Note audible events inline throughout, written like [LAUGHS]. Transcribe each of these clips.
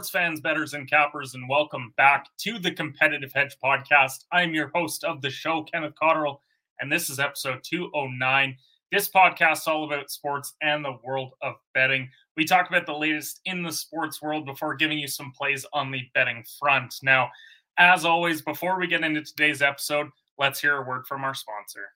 Sports fans, betters, and cappers? And welcome back to the Competitive Hedge Podcast. I'm your host of the show, Kenneth Cotterill, and this is episode 209. This podcast is all about sports and the world of betting. We talk about the latest in the sports world before giving you some plays on the betting front. Now, as always, before we get into today's episode, let's hear a word from our sponsor.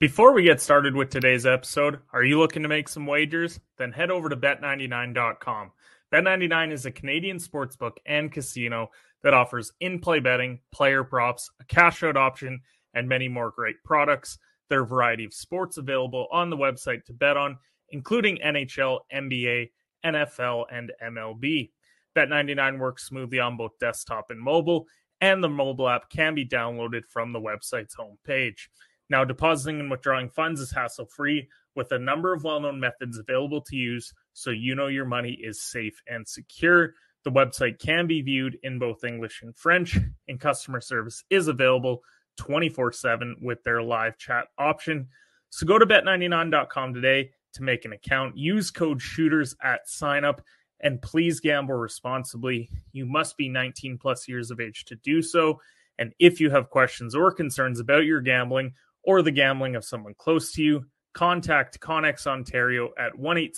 Before we get started with today's episode, are you looking to make some wagers? Then head over to bet99.com. Bet99 is a Canadian sportsbook and casino that offers in play betting, player props, a cash out option, and many more great products. There are a variety of sports available on the website to bet on, including NHL, NBA, NFL, and MLB. Bet99 works smoothly on both desktop and mobile, and the mobile app can be downloaded from the website's homepage. Now, depositing and withdrawing funds is hassle free with a number of well known methods available to use so you know your money is safe and secure. The website can be viewed in both English and French, and customer service is available 24 7 with their live chat option. So go to bet99.com today to make an account. Use code shooters at sign up and please gamble responsibly. You must be 19 plus years of age to do so. And if you have questions or concerns about your gambling or the gambling of someone close to you, contact Connex Ontario at 1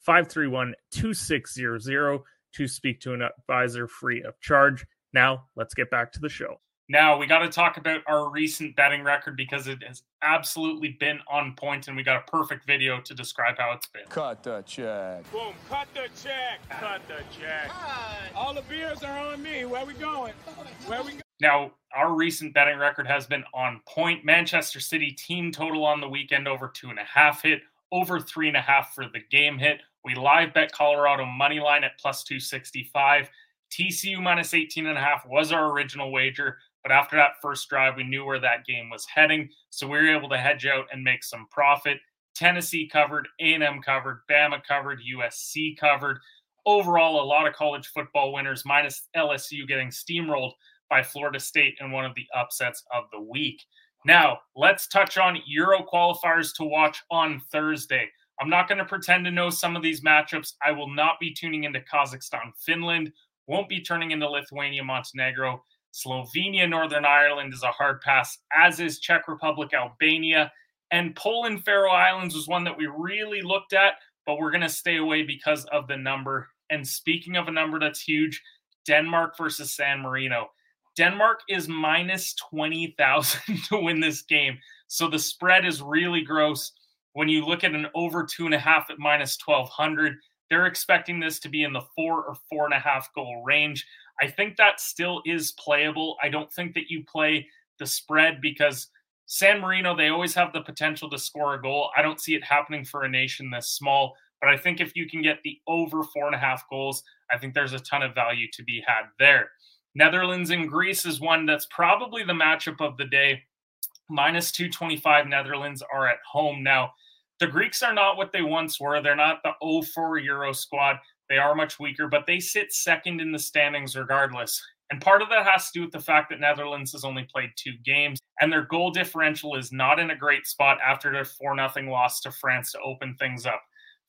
531 2600 to speak to an advisor free of charge. Now, let's get back to the show. Now, we got to talk about our recent betting record because it has absolutely been on point, and we got a perfect video to describe how it's been. Cut the check. Boom, cut the check. Cut the check. All the beers are on me. Where we going? Where we going? Now, our recent betting record has been on point. Manchester City team total on the weekend over two and a half hit, over three and a half for the game hit. We live bet Colorado money line at plus 265. TCU minus 18 and a half was our original wager, but after that first drive, we knew where that game was heading, so we were able to hedge out and make some profit. Tennessee covered, A&M covered, Bama covered, USC covered. Overall, a lot of college football winners, minus LSU getting steamrolled by Florida State in one of the upsets of the week. Now, let's touch on Euro qualifiers to watch on Thursday. I'm not going to pretend to know some of these matchups. I will not be tuning into Kazakhstan, Finland, won't be turning into Lithuania, Montenegro. Slovenia, Northern Ireland is a hard pass, as is Czech Republic, Albania. And Poland, Faroe Islands was one that we really looked at, but we're going to stay away because of the number. And speaking of a number that's huge, Denmark versus San Marino. Denmark is minus 20,000 [LAUGHS] to win this game. So the spread is really gross. When you look at an over two and a half at minus 1,200, they're expecting this to be in the four or four and a half goal range. I think that still is playable. I don't think that you play the spread because San Marino, they always have the potential to score a goal. I don't see it happening for a nation this small, but I think if you can get the over four and a half goals, I think there's a ton of value to be had there. Netherlands and Greece is one that's probably the matchup of the day. Minus 225 Netherlands are at home. Now, the Greeks are not what they once were. They're not the 04 Euro squad. They are much weaker, but they sit second in the standings regardless. And part of that has to do with the fact that Netherlands has only played two games, and their goal differential is not in a great spot after their 4 0 loss to France to open things up.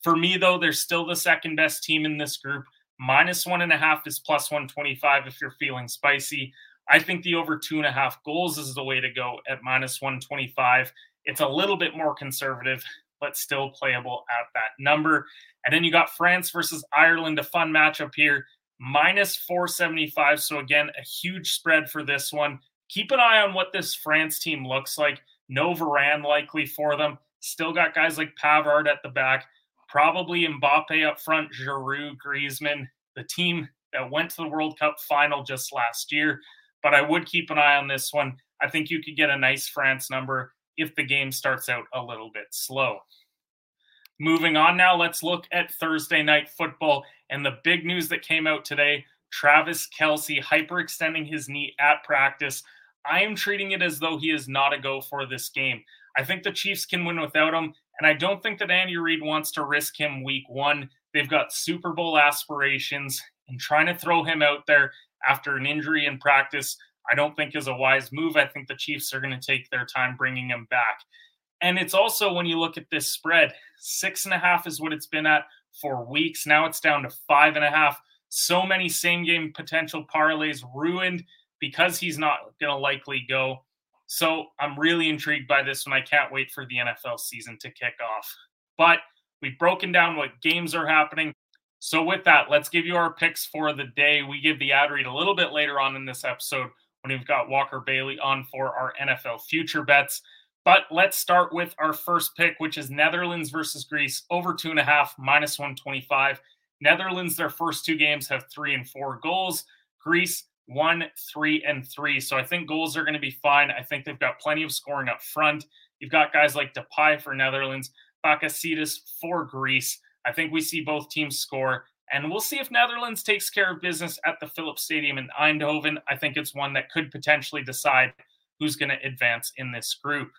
For me, though, they're still the second best team in this group. Minus one and a half is plus 125 if you're feeling spicy. I think the over two and a half goals is the way to go at minus 125. It's a little bit more conservative, but still playable at that number. And then you got France versus Ireland, a fun matchup here, minus 475. So, again, a huge spread for this one. Keep an eye on what this France team looks like. No Varane likely for them. Still got guys like Pavard at the back probably Mbappe up front, Giroud, Griezmann, the team that went to the World Cup final just last year. But I would keep an eye on this one. I think you could get a nice France number if the game starts out a little bit slow. Moving on now, let's look at Thursday night football and the big news that came out today Travis Kelce hyperextending his knee at practice. I am treating it as though he is not a go for this game. I think the Chiefs can win without him. And I don't think that Andy Reid wants to risk him week one. They've got Super Bowl aspirations, and trying to throw him out there after an injury in practice, I don't think is a wise move. I think the Chiefs are going to take their time bringing him back. And it's also when you look at this spread, six and a half is what it's been at for weeks. Now it's down to five and a half. So many same game potential parlays ruined because he's not going to likely go. So I'm really intrigued by this one. I can't wait for the NFL season to kick off. But we've broken down what games are happening. So with that, let's give you our picks for the day. We give the ad read a little bit later on in this episode when we've got Walker Bailey on for our NFL future bets. But let's start with our first pick, which is Netherlands versus Greece, over two and a half, minus 125. Netherlands, their first two games have three and four goals. Greece, one, three, and three. So I think goals are going to be fine. I think they've got plenty of scoring up front. You've got guys like Depay for Netherlands, Bakasetas for Greece. I think we see both teams score, and we'll see if Netherlands takes care of business at the Philips Stadium in Eindhoven. I think it's one that could potentially decide who's going to advance in this group.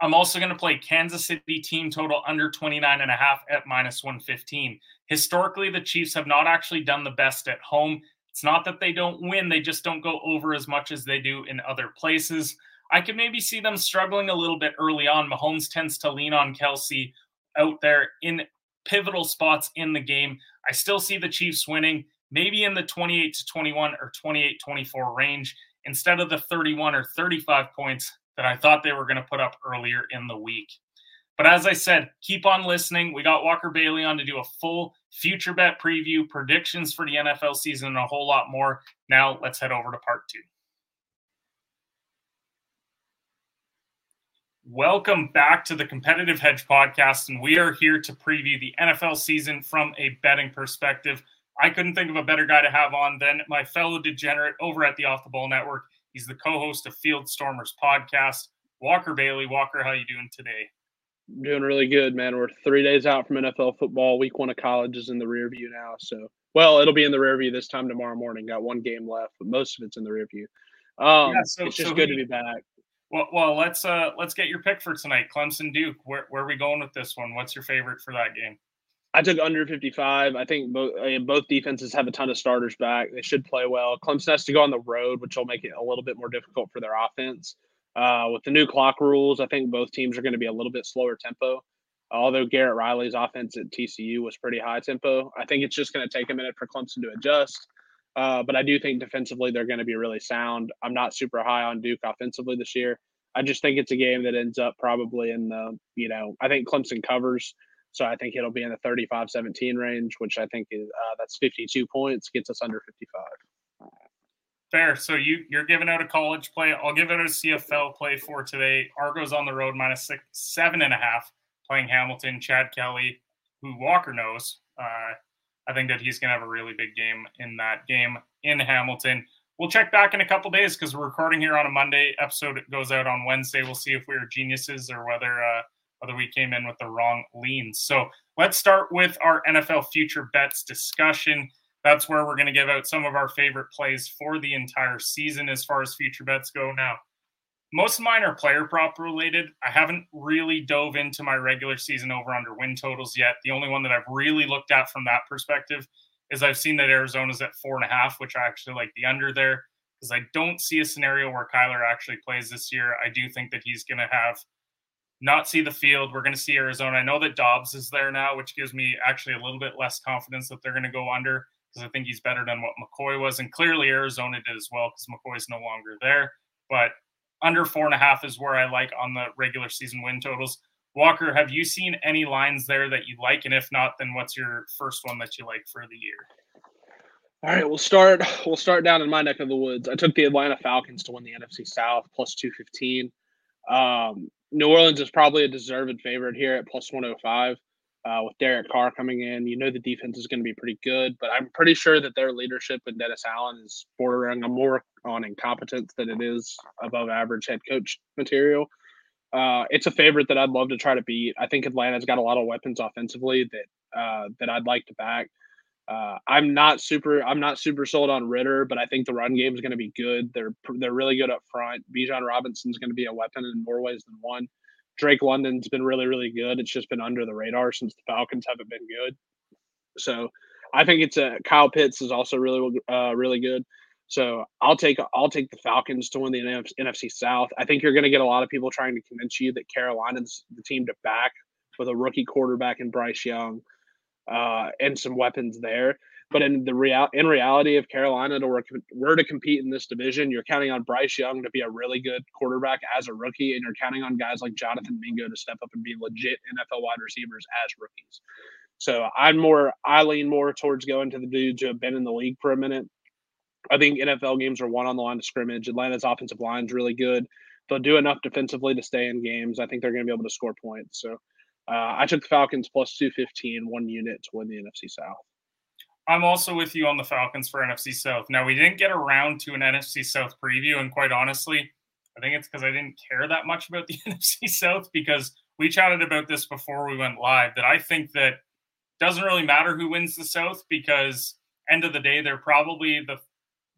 I'm also going to play Kansas City team total under 29 and a half at minus 115. Historically, the Chiefs have not actually done the best at home. It's not that they don't win, they just don't go over as much as they do in other places. I could maybe see them struggling a little bit early on. Mahomes tends to lean on Kelce out there in pivotal spots in the game. I still see the Chiefs winning, maybe in the 28 to 21 or 28 24 range instead of the 31 or 35 points that I thought they were going to put up earlier in the week. But as I said, keep on listening. We got Walker Bailey on to do a full future bet preview, predictions for the NFL season, and a whole lot more. Now let's head over to part two. Welcome back to the Competitive Hedge Podcast, and we are here to preview the NFL season from a betting perspective. I couldn't think of a better guy to have on than my fellow degenerate over at the Off the Ball Network. He's the co-host of Field Stormers podcast. Walker Bailey. Walker, how you doing today? Doing really good, man. We're three days out from NFL football. Week one of college is in the rear view now. So, well, it'll be in the rear view this time tomorrow morning. Got one game left, but most of it's in the rear view. Um, yeah, so, it's just so good to be back. Well, well, let's uh let's get your pick for tonight, Clemson Duke. Where where are we going with this one? What's your favorite for that game? I took under 55. I think both I mean, both defenses have a ton of starters back. They should play well. Clemson has to go on the road, which will make it a little bit more difficult for their offense. Uh, with the new clock rules, I think both teams are going to be a little bit slower tempo. Although Garrett Riley's offense at TCU was pretty high tempo, I think it's just going to take a minute for Clemson to adjust. Uh, but I do think defensively they're going to be really sound. I'm not super high on Duke offensively this year. I just think it's a game that ends up probably in the, you know, I think Clemson covers. So I think it'll be in the 35 17 range, which I think is uh, that's 52 points, gets us under 55. Fair. So you you're giving out a college play. I'll give it a CFL play for today. Argos on the road minus six, seven and a half, playing Hamilton. Chad Kelly, who Walker knows, uh, I think that he's going to have a really big game in that game in Hamilton. We'll check back in a couple days because we're recording here on a Monday. Episode goes out on Wednesday. We'll see if we are geniuses or whether uh, whether we came in with the wrong leans. So let's start with our NFL future bets discussion. That's where we're going to give out some of our favorite plays for the entire season as far as future bets go. Now, most of mine are player prop related. I haven't really dove into my regular season over under win totals yet. The only one that I've really looked at from that perspective is I've seen that Arizona's at four and a half, which I actually like the under there because I don't see a scenario where Kyler actually plays this year. I do think that he's going to have not see the field. We're going to see Arizona. I know that Dobbs is there now, which gives me actually a little bit less confidence that they're going to go under because I think he's better than what McCoy was. And clearly Arizona did as well because McCoy's no longer there. But under four and a half is where I like on the regular season win totals. Walker, have you seen any lines there that you like? And if not, then what's your first one that you like for the year? All right, we'll start. We'll start down in my neck of the woods. I took the Atlanta Falcons to win the NFC South plus two fifteen. Um, New Orleans is probably a deserved favorite here at plus one hundred oh five. Uh, with Derek Carr coming in, you know the defense is going to be pretty good, but I'm pretty sure that their leadership and Dennis Allen is bordering more on incompetence than it is above average head coach material. Uh, it's a favorite that I'd love to try to beat. I think Atlanta's got a lot of weapons offensively that uh, that I'd like to back. Uh, I'm not super. I'm not super sold on Ridder, but I think the run game is going to be good. They're they're really good up front. Bijan Robinson's going to be a weapon in more ways than one. Drake London's been really, really good. It's just been under the radar since the Falcons haven't been good. So I think it's a Kyle Pitts is also really, uh, really good. So I'll take I'll take the Falcons to win the NFC South. I think you're going to get a lot of people trying to convince you that Carolina's the team to back with a rookie quarterback in Bryce Young. uh, and some weapons there. But in the real in reality, if Carolina to were, were to compete in this division, you're counting on Bryce Young to be a really good quarterback as a rookie, and you're counting on guys like Jonathan Mingo to step up and be legit NFL wide receivers as rookies. So I'm more I lean more towards going to the dudes who have been in the league for a minute. I think NFL games are one on the line of scrimmage. Atlanta's offensive line is really good. They'll do enough defensively to stay in games. I think they're going to be able to score points. So uh, I took the Falcons plus 215, one unit to win the NFC South. I'm also with you on the Falcons for NFC South. Now, we didn't get around to an NFC South preview, and quite honestly, I think it's because I didn't care that much about the [LAUGHS] NFC South because we chatted about this before we went live that I think that doesn't really matter who wins the South because end of the day they're probably the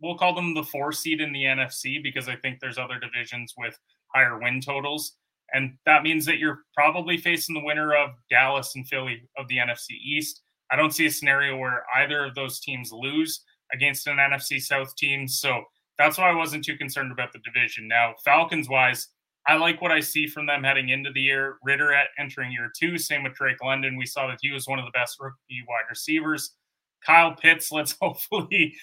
we'll call them the four seed in the NFC because I think there's other divisions with higher win totals. And that means that you're probably facing the winner of Dallas and Philly of the NFC East. I don't see a scenario where either of those teams lose against an NFC South team. So that's why I wasn't too concerned about the division. Now, Falcons wise, I like what I see from them heading into the year. Ridder at entering year two. Same with Drake London. We saw that he was one of the best rookie wide receivers. Kyle Pitts, [LAUGHS] let's hopefully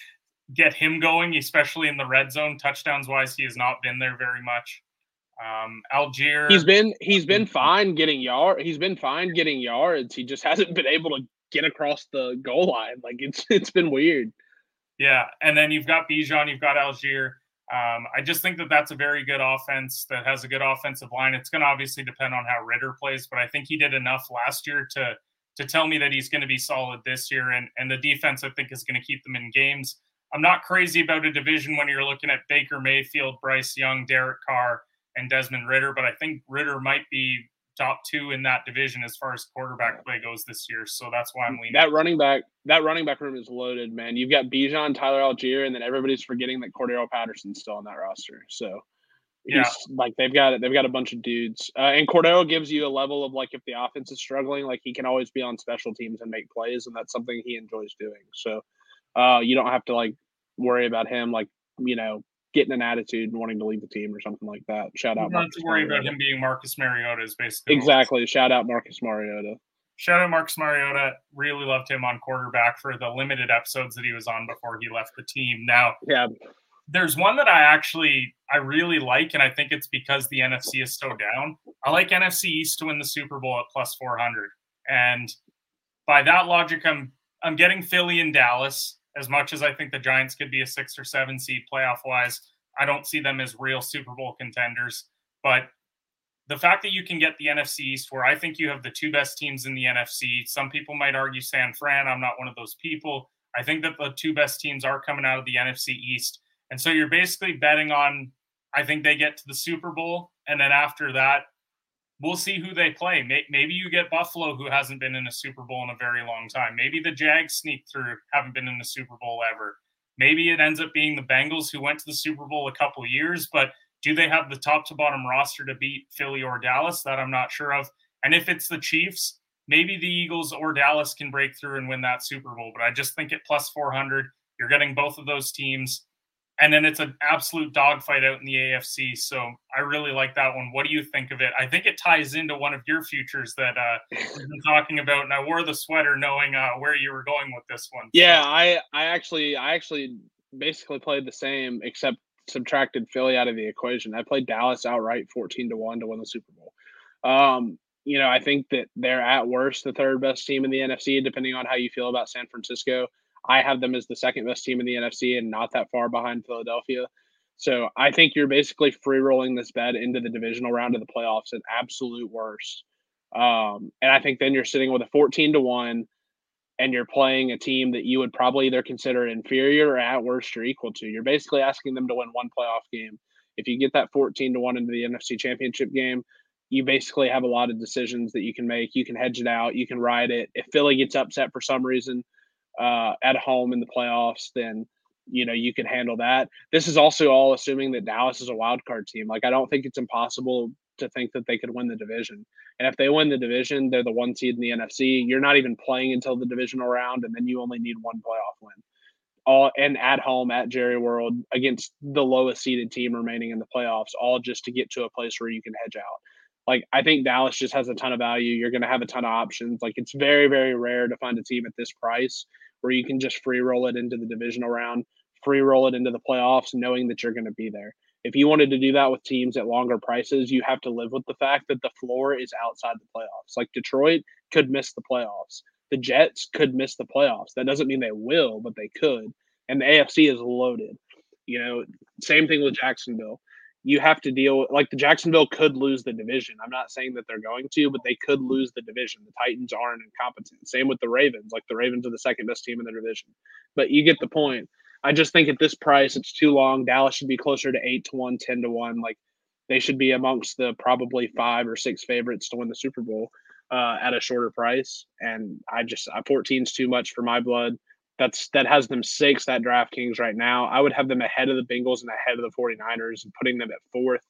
get him going, especially in the red zone. Touchdowns wise, he has not been there very much. Um, Allgeier, he's been he's been fine getting yard. He's been fine getting yards. He just [LAUGHS] hasn't been able to get across the goal line. Like it's [LAUGHS] it's been weird. Yeah, and then you've got Bijan, you've got Allgeier. Um, I just think that that's a very good offense that has a good offensive line. It's going to obviously depend on how Ridder plays, but I think he did enough last year to to tell me that he's going to be solid this year. And and the defense I think is going to keep them in games. I'm not crazy about a division when you're looking at Baker Mayfield, Bryce Young, Derek Carr, and Desmond Ridder, but I think Ridder might be top two in that division as far as quarterback play goes this year. So that's why I'm leaning. That running back, that running back room is loaded, man. You've got Bijan, Tyler Allgeier, and then everybody's forgetting that Cordarrelle Patterson's still on that roster. So yeah, like they've got it, they've got a bunch of dudes, uh, and Cordero gives you a level of like if the offense is struggling, like he can always be on special teams and make plays, and that's something he enjoys doing. So uh, you don't have to like worry about him like you know getting an attitude and wanting to leave the team or something like that. Shout out. Not to worry Mariota. about him being Marcus Mariota is basically exactly. Shout out Marcus Mariota. Shout out Marcus Mariota. Really loved him on quarterback for the limited episodes that he was on before he left the team. Now, yeah, there's one that I actually I really like, and I think it's because the NFC is so down. I like NFC East to win the Super Bowl at plus 400, and by that logic, I'm I'm getting Philly and Dallas as much as I think the Giants could be a six or seven seed playoff wise, I don't see them as real Super Bowl contenders. But the fact that you can get the NFC East, where I think you have the two best teams in the NFC, some people might argue San Fran. I'm not one of those people. I think that the two best teams are coming out of the NFC East. And so you're basically betting on, I think they get to the Super Bowl. And then after that, we'll see who they play. Maybe you get Buffalo, who hasn't been in a Super Bowl in a very long time. Maybe the Jags sneak through, haven't been in a Super Bowl ever. Maybe it ends up being the Bengals, who went to the Super Bowl a couple years, but do they have the top to bottom roster to beat Philly or Dallas? That I'm not sure of. And if it's the Chiefs, maybe the Eagles or Dallas can break through and win that Super Bowl. But I just think at plus 400, you're getting both of those teams and then it's an absolute dogfight out in the AFC. So I really like that one. What do you think of it? I think it ties into one of your futures that uh, we've been talking about, and I wore the sweater knowing uh, where you were going with this one. Yeah, I I actually I actually basically played the same except subtracted Philly out of the equation. I played Dallas outright, fourteen to one to win the Super Bowl. Um, you know, I think that they're at worst the third best team in the NFC, depending on how you feel about San Francisco. I have them as the second best team in the NFC and not that far behind Philadelphia. So I think you're basically free rolling this bet into the divisional round of the playoffs at absolute worst. Um, and I think then you're sitting with a 14 to 1 and you're playing a team that you would probably either consider inferior or at worst or equal to. You're basically asking them to win one playoff game. If you get that 14 to 1 into the NFC championship game, you basically have a lot of decisions that you can make. You can hedge it out, you can ride it. If Philly gets upset for some reason, uh, at home in the playoffs, then you know you can handle that. This is also all assuming that Dallas is a wild card team. Like I don't think it's impossible to think that they could win the division. And if they win the division, they're the one seed in the NFC. You're not even playing until the divisional round, and then you only need one playoff win. All and at home at Jerry World against the lowest seeded team remaining in the playoffs, all just to get to a place where you can hedge out. Like I think Dallas just has a ton of value. You're going to have a ton of options. Like it's very very rare to find a team at this price where you can just free roll it into the divisional round, free roll it into the playoffs, knowing that you're going to be there. If you wanted to do that with teams at longer prices, you have to live with the fact that the floor is outside the playoffs. Like Detroit could miss the playoffs. The Jets could miss the playoffs. That doesn't mean they will, but they could. And the AFC is loaded. You know, same thing with Jacksonville. You have to deal like the Jacksonville could lose the division. I'm not saying that they're going to, but they could lose the division. The Titans aren't incompetent. Same with the Ravens. Like the Ravens are the second best team in the division. But you get the point. I just think at this price, it's too long. Dallas should be closer to eight to one, 10 to one. Like they should be amongst the probably five or six favorites to win the Super Bowl uh, at a shorter price. And I just, 14 is too much for my blood. That's that has them six at DraftKings right now. I would have them ahead of the Bengals and ahead of the 49ers and putting them at fourth.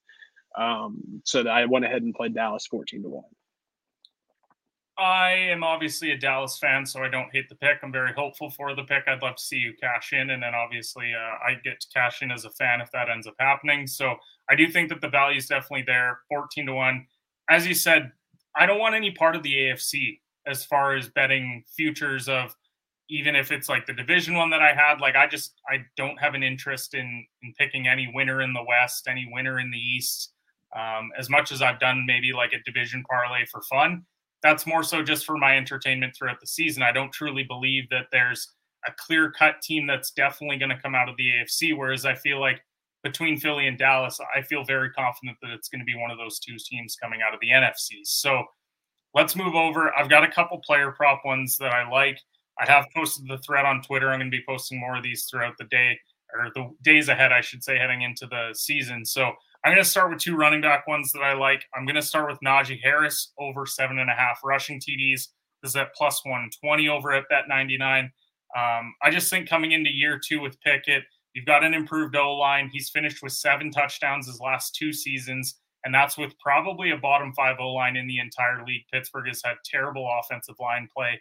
Um, so that I went ahead and played Dallas 14 to 1. I am obviously a Dallas fan, so I don't hate the pick. I'm very hopeful for the pick. I'd love to see you cash in, and then obviously uh, I get to cash in as a fan if that ends up happening. So I do think that the value is definitely there, 14 to one. As you said, I don't want any part of the AFC as far as betting futures of even if it's like the division one that I had. Like I just I don't have an interest in in picking any winner in the West, any winner in the East. Um, as much as I've done maybe like a division parlay for fun that's more so just for my entertainment throughout the season. I don't truly believe that there's a clear cut team that's definitely going to come out of the AFC. Whereas I feel like between Philly and Dallas, I feel very confident that it's going to be one of those two teams coming out of the NFC. So let's move over. I've got a couple player prop ones that I like. I have posted the thread on Twitter. I'm going to be posting more of these throughout the day or the days ahead, I should say, heading into the season. So I'm going to start with two running back ones that I like. I'm going to start with Najee Harris over seven and a half rushing TDs. This is at plus 120 over at Bet 99. Um, I just think coming into year two with Pickett, you've got an improved O line. He's finished with seven touchdowns his last two seasons, and that's with probably a bottom five O line in the entire league. Pittsburgh has had terrible offensive line play.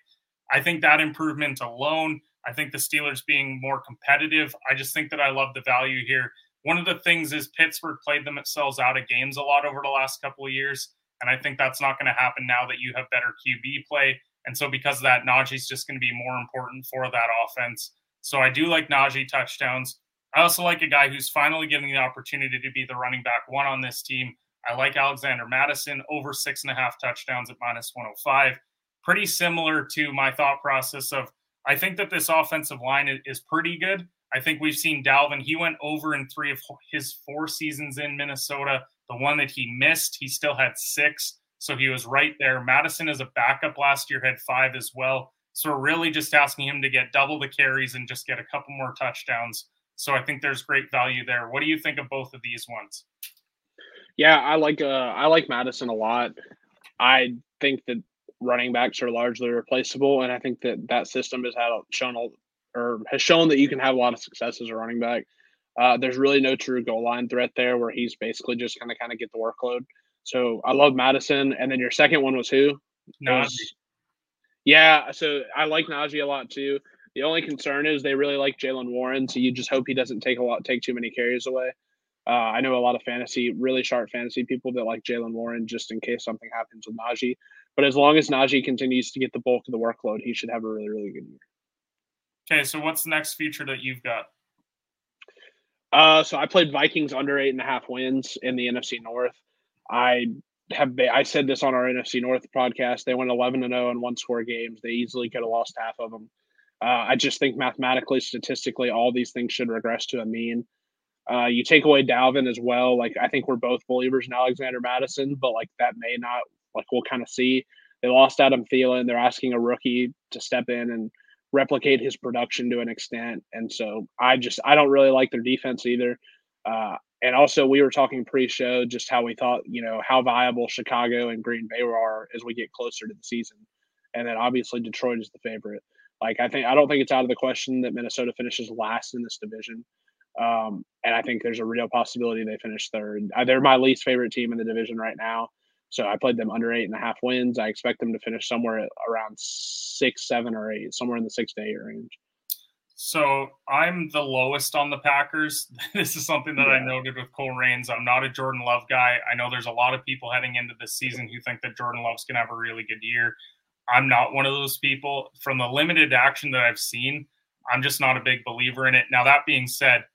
I think that improvement alone, I think the Steelers being more competitive, I just think that I love the value here one of the things is Pittsburgh played themselves out of games a lot over the last couple of years. And I think that's not going to happen now that you have better QB play. And so because of that, Najee's just going to be more important for that offense. So I do like Najee touchdowns. I also like a guy who's finally getting the opportunity to be the running back one on this team. I like Alexander Mattison over six and a half touchdowns at minus 105. Pretty similar to my thought process of I think that this offensive line is pretty good. I think we've seen Dalvin. He went over in three of his four seasons in Minnesota. The one that he missed, he still had six. So he was right there. Mattison as a backup last year had five as well. So we're really just asking him to get double the carries and just get a couple more touchdowns. So I think there's great value there. What do you think of both of these ones? Yeah, I like uh I like Mattison a lot. I think that running backs are largely replaceable, and I think that that system has had shown or has shown that you can have a lot of success as a running back. Uh, there's really no true goal line threat there where he's basically just going to kind of get the workload. So I love Mattison, And then your second one was who? Najee. yeah. So I like Najee a lot too. The only concern is they really like Jaylen Warren. So you just hope he doesn't take a lot, take too many carries away. Uh, I know a lot of fantasy, really sharp fantasy people that like Jaylen Warren just in case something happens with Najee. But as long as Najee continues to get the bulk of the workload, he should have a really, really good year. Okay, so what's the next feature that you've got? Uh, so I played Vikings under eight and a half wins in the NFC North. I have been, I said this on our NFC North podcast. They went eleven to zero in one score games. They easily could have lost half of them. Uh, I just think mathematically, statistically, all these things should regress to a mean. Uh, you take away Dalvin as well. Like I think we're both believers in Alexander Mattison, but like that may not. Like we'll kind of see. They lost Adam Thielen. They're asking a rookie to step in and replicate his production to an extent. And so I just I don't really like their defense either. Uh, and also we were talking pre-show just how we thought you know how viable Chicago and Green Bay are as we get closer to the season. And then obviously Detroit is the favorite. Like I think I don't think it's out of the question that Minnesota finishes last in this division. Um, and I think there's a real possibility they finish third. Uh, they're my least favorite team in the division right now. So I played them under eight and a half wins. I expect them to finish somewhere around six, seven, or eight, somewhere in the six to eight range. So I'm the lowest on the Packers. [LAUGHS] this is something that yeah. I noted with Cole Raines. I'm not a Jordan Love guy. I know there's a lot of people heading into this season who think that Jordan Love's going to have a really good year. I'm not one of those people. From the limited action that I've seen, I'm just not a big believer in it. Now, that being said,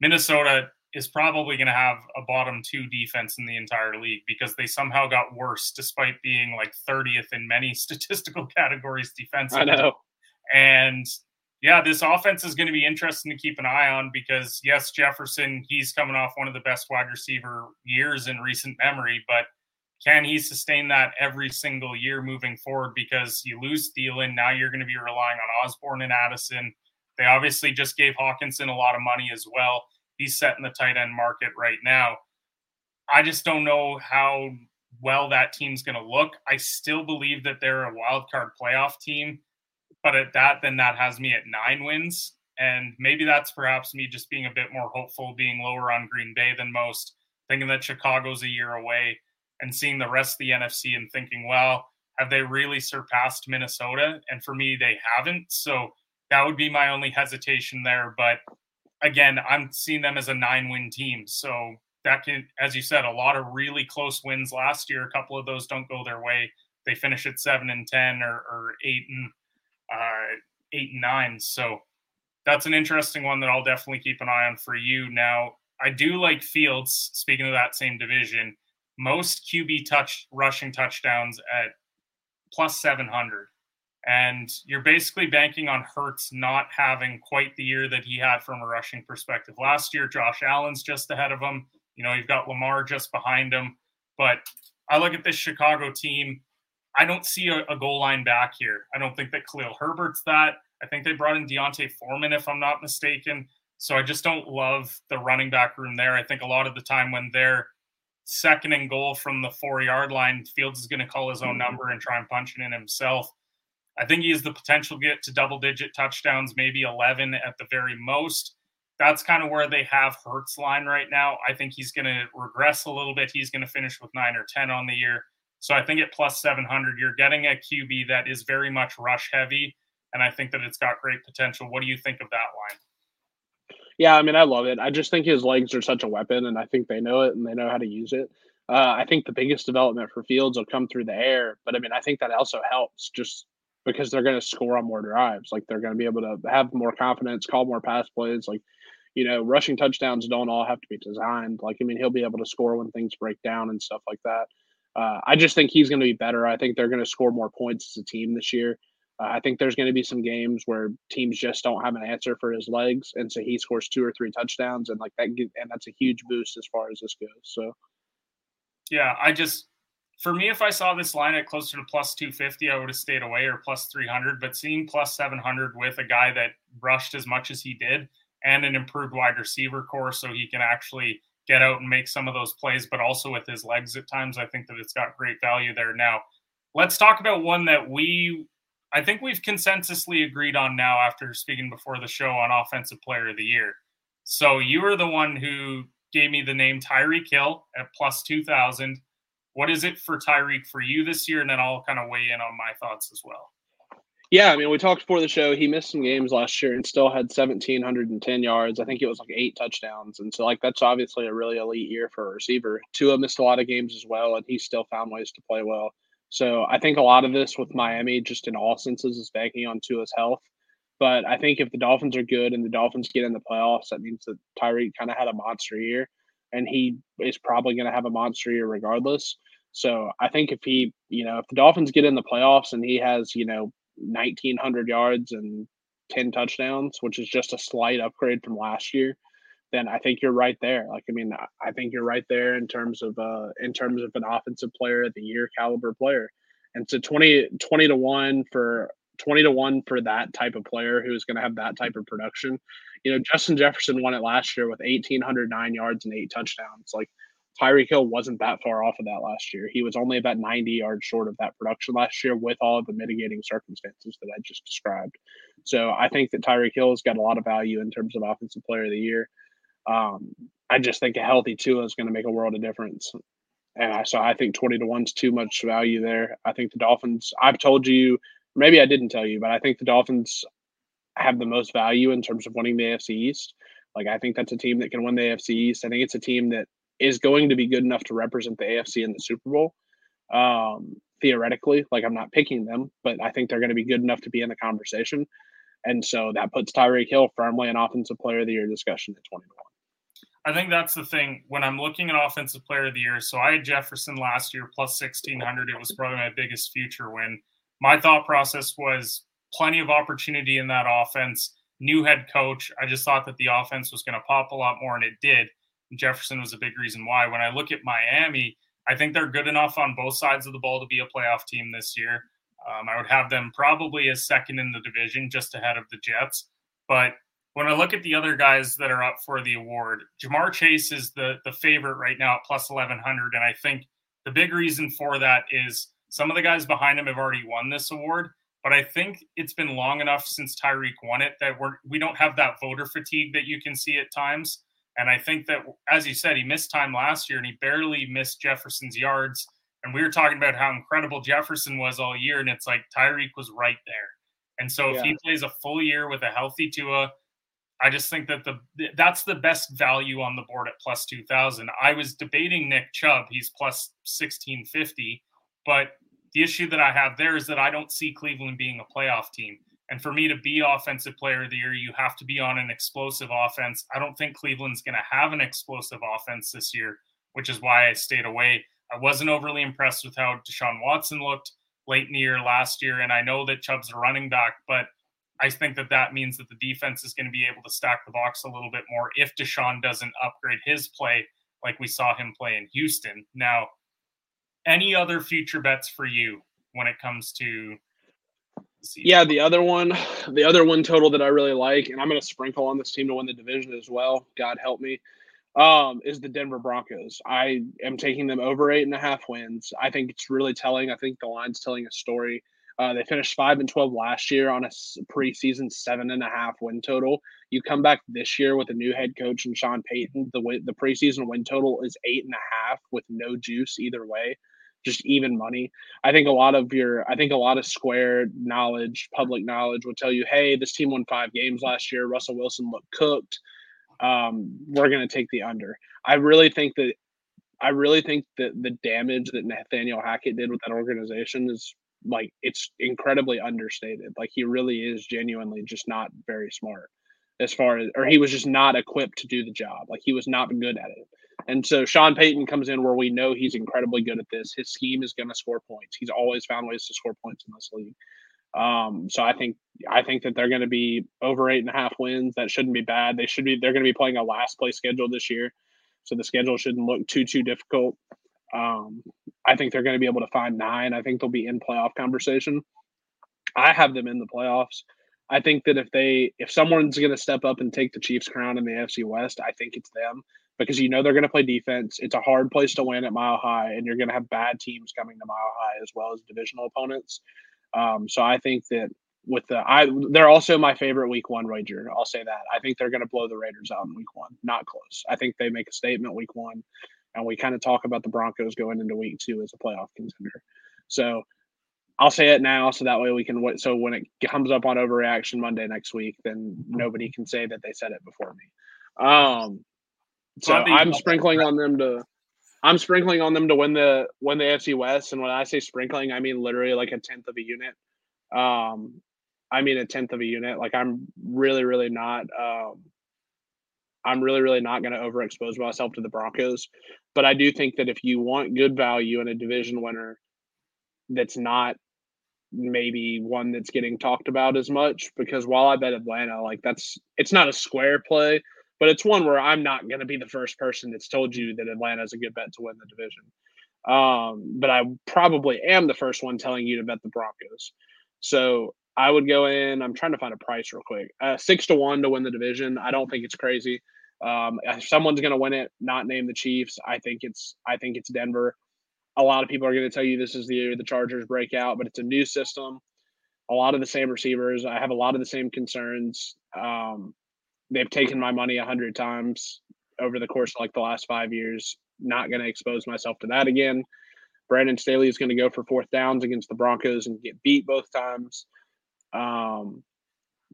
Minnesota is probably going to have a bottom two defense in the entire league because they somehow got worse despite being like 30th in many [LAUGHS] statistical categories defensively. I know. And yeah, this offense is going to be interesting to keep an eye on because yes, Jefferson, he's coming off one of the best wide receiver years in recent memory, but can he sustain that every single year moving forward? Because you lose Thielen, now you're going to be relying on Osborn and Addison. They obviously just gave Hockenson a lot of money as well. He's set in the tight end market right now. I just don't know how well that team's going to look. I still believe that they're a wild card playoff team, but at that, then that has me at nine wins. And maybe that's perhaps me just being a bit more hopeful, being lower on Green Bay than most, thinking that Chicago's a year away and seeing the rest of the NFC and thinking, well, have they really surpassed Minnesota? And for me, they haven't. So that would be my only hesitation there. But again, I'm seeing them as a nine win team. So that can, as you said, a lot of really close wins last year. A couple of those don't go their way. They finish at seven and 10 or, or eight and uh, eight and nine. So that's an interesting one that I'll definitely keep an eye on for you. Now, I do like Fields, speaking of that same division most QB touch rushing touchdowns at plus 700. And you're basically banking on Hurts not having quite the year that he had from a rushing perspective. Last year, Josh Allen's just ahead of him. You know, you've got Lamar just behind him. But I look at this Chicago team. I don't see a, a goal line back here. I don't think that Khalil Herbert's that. I think they brought in D'Onta Foreman, if I'm not mistaken. So I just don't love the running back room there. I think a lot of the time when they're second and goal from the four yard line, Fields is going to call his own mm-hmm. number and try and punch it in himself. I think he has the potential to get to double digit touchdowns, maybe 11 at the very most. That's kind of where they have Hurts line right now. I think he's going to regress a little bit. He's going to finish with nine or 10 on the year. So I think at plus 700, you're getting a QB that is very much rush heavy. And I think that it's got great potential. What do you think of that line? Yeah, I mean, I love it. I just think his legs are such a weapon, and I think they know it and they know how to use it. Uh, I think the biggest development for Fields will come through the air, but I mean, I think that also helps just because they're going to score on more drives. Like they're going to be able to have more confidence, call more pass plays. Like, you know, rushing touchdowns don't all have to be designed. Like, I mean, he'll be able to score when things break down and stuff like that. Uh, I just think he's going to be better. I think they're going to score more points as a team this year. Uh, I think there's going to be some games where teams just don't have an answer for his legs, and so he scores two or three touchdowns, and like that, and that's a huge boost as far as this goes. So, yeah, I just for me, if I saw this line at closer to plus 250, I would have stayed away or plus 300. But seeing plus 700 with a guy that rushed as much as he did and an improved wide receiver core, so he can actually get out and make some of those plays, but also with his legs at times, I think that it's got great value there. Now, let's talk about one that we I think we've consensusly agreed on now after speaking before the show on offensive player of the year. So you were the one who gave me the name Tyreek Hill at plus 2000. What is it for Tyreek for you this year? And then I'll kind of weigh in on my thoughts as well. Yeah, I mean, we talked before the show. He missed some games last year and still had 1,710 yards. I think it was like eight touchdowns. And so, like, that's obviously a really elite year for a receiver. Tua missed a lot of games as well, and he still found ways to play well. So I think a lot of this with Miami, just in all senses, is banking on Tua's health. But I think if the Dolphins are good and the Dolphins get in the playoffs, that means that Tyreek kind of had a monster year, and he is probably going to have a monster year regardless. So I think if he, you know, if the Dolphins get in the playoffs and he has, you know, 1,900 yards and 10 touchdowns, which is just a slight upgrade from last year, then I think you're right there. Like, I mean, I think you're right there in terms of uh in terms of an offensive player of the year caliber player. And so 20, 20 to one for 20 to 1 for that type of player who's going to have that type of production. You know, Justin Jefferson won it last year with 1,809 yards and eight touchdowns. Like Tyreek Hill wasn't that far off of that last year. He was only about 90 yards short of that production last year with all of the mitigating circumstances that I just described. So I think that Tyreek Hill has got a lot of value in terms of offensive player of the year. Um, I just think a healthy Tua is going to make a world of difference. And I, so I think 20 to 1's too much value there. I think the Dolphins, I've told you, maybe I didn't tell you, but I think the Dolphins have the most value in terms of winning the AFC East. Like I think that's a team that can win the AFC East. I think it's a team that is going to be good enough to represent the AFC in the Super Bowl. Um, theoretically, like I'm not picking them, but I think they're going to be good enough to be in the conversation. And so that puts Tyreek Hill firmly in offensive player of the year discussion at 21. I think that's the thing when I'm looking at offensive player of the year. So I had Jefferson last year plus 1600. It was probably my biggest future win. My thought process was plenty of opportunity in that offense. New head coach. I just thought that the offense was going to pop a lot more, and it did. Jefferson was a big reason why. When I look at Miami, I think they're good enough on both sides of the ball to be a playoff team this year. Um, I would have them probably as second in the division, just ahead of the Jets. But when I look at the other guys that are up for the award, Ja'Marr Chase is the the favorite right now at plus eleven hundred, and I think the big reason for that is some of the guys behind him have already won this award. But I think it's been long enough since Tyreek won it that we're we don't have that voter fatigue that you can see at times. And I think that, as you said, he missed time last year and he barely missed Jefferson's yards. And we were talking about how incredible Jefferson was all year. And it's like Tyreek was right there. And so if yeah. he plays a full year with a healthy Tua, I just think that the that's the best value on the board at plus 2000. I was debating Nick Chubb, he's plus 1650, but the issue that I have there is that I don't see Cleveland being a playoff team. And for me to be offensive player of the year, you have to be on an explosive offense. I don't think Cleveland's going to have an explosive offense this year, which is why I stayed away. I wasn't overly impressed with how Deshaun Watson looked late in the year last year. And I know that Chubb's a running back, but I think that that means that the defense is going to be able to stack the box a little bit more if Deshaun doesn't upgrade his play like we saw him play in Houston. Now, any other future bets for you when it comes to yeah, the other one, the other one total that I really like, and I'm going to sprinkle on this team to win the division as well. God help me. Um, is the Denver Broncos. I am taking them over eight and a half wins. I think it's really telling. I think the line's telling a story. Uh, they finished five and twelve last year on a preseason seven and a half win total. You come back this year with a new head coach and Sean Payton. The the preseason win total is eight and a half with no juice either way just even money. I think a lot of your, I think a lot of square knowledge, public knowledge will tell you, hey, this team won five games last year. Russell Wilson looked cooked. Um, we're going to take the under. I really think that, I really think that the damage that Nathaniel Hackett did with that organization is like it's incredibly understated. Like he really is genuinely just not very smart as far as, or he was just not equipped to do the job. Like he was not good at it. And so Sean Payton comes in where we know he's incredibly good at this. His scheme is going to score points. He's always found ways to score points in this league. Um, so I think I think that they're going to be over eight and a half wins. That shouldn't be bad. They should be. They're going to be playing a last place schedule this year, so the schedule shouldn't look too too difficult. Um, I think they're going to be able to find nine. I think they'll be in playoff conversation. I have them in the playoffs. I think that if they if someone's going to step up and take the Chiefs crown in the AFC West, I think it's them because you know they're going to play defense. It's a hard place to win at Mile High, and you're going to have bad teams coming to Mile High as well as divisional opponents. Um, so I think that with the I they're also my favorite week one wager. I'll say that. I think they're going to blow the Raiders out in week one. Not close. I think they make a statement week one, and we kind of talk about the Broncos going into week two as a playoff contender. So I'll say it now, so that way we can. So when it comes up on overreaction Monday next week, then nobody can say that they said it before me. Um, so I'm sprinkling on them to I'm sprinkling on them to win the win the AFC West. And when I say sprinkling, I mean literally like a tenth of a unit. Um I mean a tenth of a unit. Like I'm really, really not um I'm really, really not going to overexpose myself to the Broncos. But I do think that if you want good value in a division winner that's not maybe one that's getting talked about as much, because while I bet Atlanta, like that's it's not a square play, but it's one where I'm not going to be the first person that's told you that Atlanta is a good bet to win the division. Um, but I probably am the first one telling you to bet the Broncos. So I would go in. I'm trying to find a price real quick. Uh, six to one to win the division. I don't think it's crazy. Um, if someone's going to win it, not name the Chiefs. I think it's I think it's Denver. A lot of people are going to tell you this is the year the Chargers break out, but it's a new system. A lot of the same receivers. I have a lot of the same concerns. Um, they've taken my money a hundred times over the course of like the last five years. Not going to expose myself to that again. Brandon Staley is going to go for fourth downs against the Broncos and get beat both times. Um,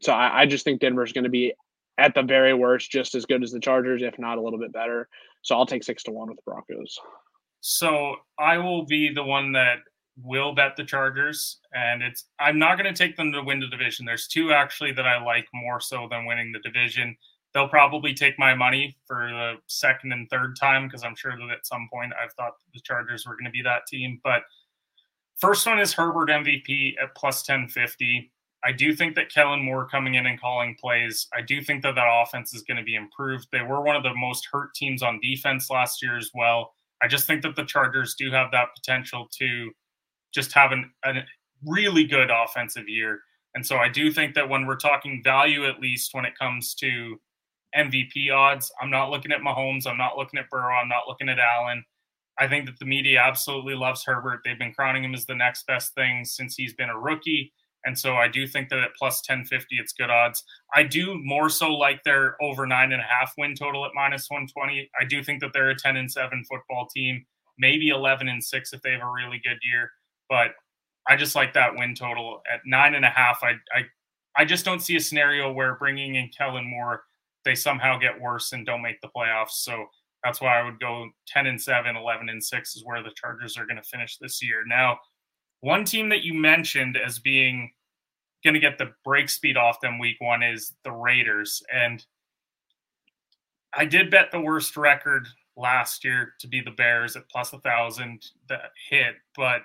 so I, I just think Denver is going to be at the very worst just as good as the Chargers, if not a little bit better. So I'll take six to one with the Broncos. So I will be the one that will bet the Chargers, and it's I'm not going to take them to win the division. There's two actually that I like more so than winning the division. They'll probably take my money for the second and third time because I'm sure that at some point I've thought the Chargers were going to be that team. But first one is Herbert MVP at plus 1050. I do think that Kellen Moore coming in and calling plays, I do think that that offense is going to be improved. They were one of the most hurt teams on defense last year as well. I just think that the Chargers do have that potential to just have an, a really good offensive year. And so I do think that when we're talking value, at least when it comes to MVP odds, I'm not looking at Mahomes. I'm not looking at Burrow. I'm not looking at Allen. I think that the media absolutely loves Herbert. They've been crowning him as the next best thing since he's been a rookie. And so I do think that at plus 1050, it's good odds. I do more so like their over nine and a half win total at minus 120. I do think that they're a 10 and seven football team, maybe 11 and six if they have a really good year. But I just like that win total at nine and a half. I, I, I just don't see a scenario where bringing in Kellen Moore, they somehow get worse and don't make the playoffs. So that's why I would go 10 and 7, 11 and 6 is where the Chargers are going to finish this year. Now, one team that you mentioned as being going to get the break speed off them week one is the Raiders. And I did bet the worst record last year to be the Bears at plus a thousand that hit, but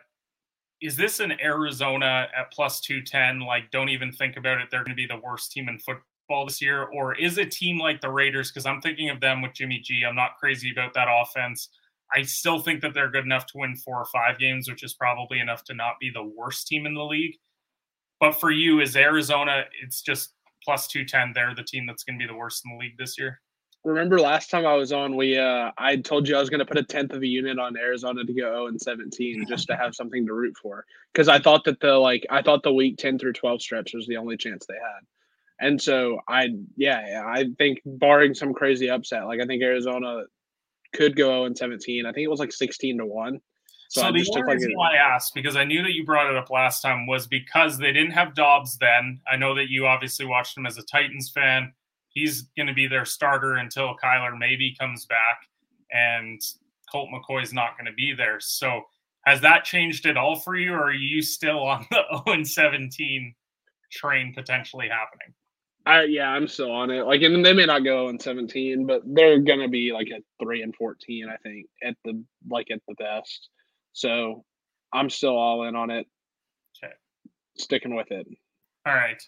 is this an Arizona at plus 210? Like, don't even think about it. They're going to be the worst team in football this year. Or is a team like the Raiders? Because I'm thinking of them with Jimmy G. I'm not crazy about that offense. I still think that they're good enough to win four or five games, which is probably enough to not be the worst team in the league. But for you, is Arizona, it's just plus 210. They're the team that's going to be the worst in the league this year. Remember last time I was on, we uh, I told you I was going to put a tenth of a unit on Arizona to go 0 and 17 just to have something to root for because I thought that the like I thought the week 10 through 12 stretch was the only chance they had. And so I yeah, I think barring some crazy upset, like I think Arizona could go 0 and 17. I think it was like 16 to 1. So, so the only reason why I asked, because I knew that you brought it up last time, was because they didn't have Dobbs then. I know that you obviously watched him as a Titans fan. He's going to be their starter until Kyler maybe comes back, and Colt McCoy is not going to be there. So has that changed at all for you, or are you still on the [LAUGHS] 0 17 train potentially happening? I yeah, I'm still on it. Like, and they may not go oh in 17, but they're gonna be like at three and 14, I think, at the like at the best. So I'm still all in on it. Okay. Sticking with it. All right.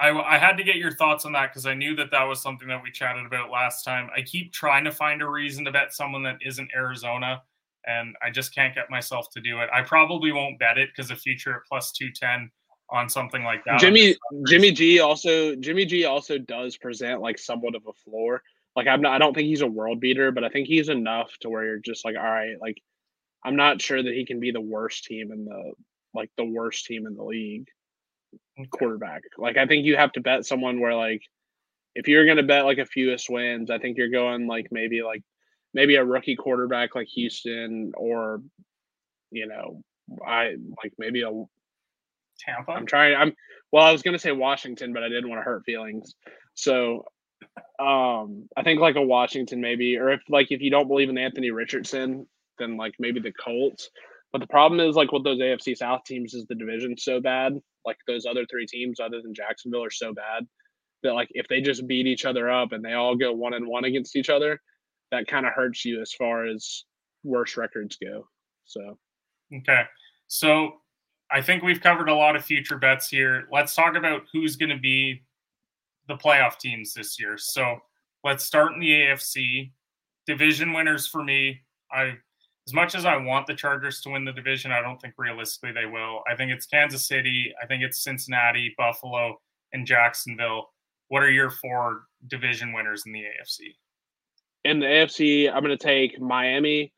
I, I had to get your thoughts on that because I knew that that was something that we chatted about last time. I keep trying to find a reason to bet someone that isn't Arizona, and I just can't get myself to do it. I probably won't bet it because a future at plus 210 on something like that. Jimmy Jimmy G also Jimmy G also does present like somewhat of a floor. Like I'm not I don't think he's a world beater, but I think he's enough to where you're just like, all right, like I'm not sure that he can be the worst team in the like the worst team in the league quarterback. Like I think you have to bet someone where like if you're gonna bet like a fewest wins, I think you're going like maybe like maybe a rookie quarterback like Houston or you know I like maybe a Tampa. I'm trying. I'm well. I was gonna say Washington, but I didn't want to hurt feelings. So um I think like a Washington maybe, or if like if you don't believe in Anthony Richardson, then like maybe the Colts. But the problem is like with those AFC South teams is the division so bad. Like those other three teams other than Jacksonville are so bad that like if they just beat each other up and they all go one and one against each other, that kind of hurts you as far as worse records go. So okay. So I think we've covered a lot of future bets here. Let's talk about who's going to be the playoff teams this year. So let's start in the AFC. Division winners for me. I as much as I want the Chargers to win the division, I don't think realistically they will. I think it's Kansas City, I think it's Cincinnati, Buffalo, and Jacksonville. What are your four division winners in the AFC? In the AFC, I'm going to take Miami,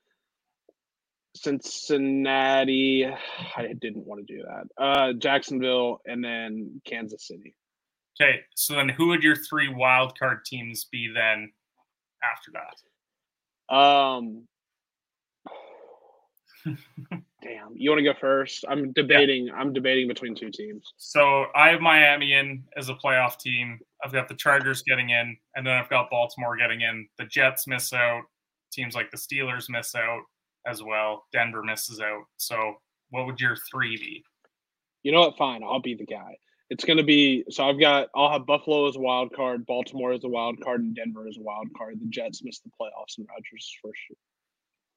Cincinnati. [SIGHS] I didn't want to do that. Uh, Jacksonville, and then Kansas City. Okay, so then who would your three wild card teams be then after that? Um, Damn, you want to go first? I'm debating. Yeah. I'm debating between two teams. So I have Miami in as a playoff team. I've got the Chargers getting in, and then I've got Baltimore getting in. The Jets miss out. Teams like the Steelers miss out as well. Denver misses out. So what would your three be? You know what? Fine, I'll be the guy. It's going to be so. I've got. I'll have Buffalo as a wild card, Baltimore as a wild card, and Denver as a wild card. The Jets miss the playoffs and Rodgers first year.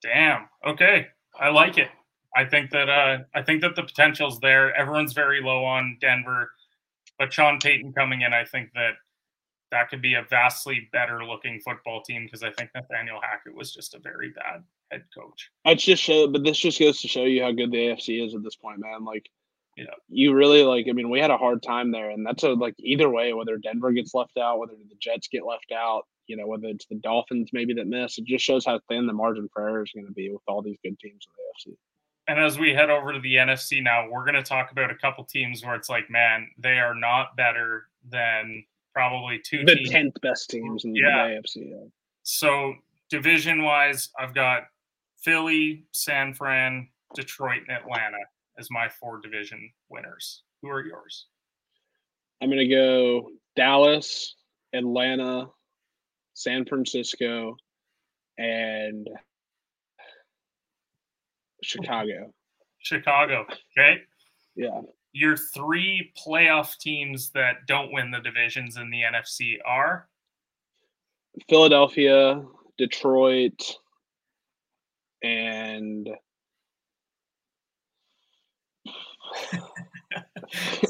Damn. Okay, I like it. I think that uh, I think that the potential's there. Everyone's very low on Denver, but Sean Payton coming in, I think that that could be a vastly better looking football team because I think Nathaniel Hackett was just a very bad head coach. It's just show, but this just goes to show you how good the AFC is at this point, man. Like, you know, you really like. I mean, we had a hard time there, and that's a like either way, whether Denver gets left out, whether the Jets get left out, you know, whether it's the Dolphins maybe that miss, it just shows how thin the margin for error is going to be with all these good teams in the AFC. And as we head over to the NFC now, we're going to talk about a couple teams where it's like, man, they are not better than probably two the tenth best teams in yeah. the AFC. Yeah. So division wise, I've got Philly, San Fran, Detroit, and Atlanta as my four division winners. Who are yours? I'm going to go Dallas, Atlanta, San Francisco, and Chicago. Chicago. Okay. Yeah. Your three playoff teams that don't win the divisions in the NFC are Philadelphia, Detroit, and [LAUGHS]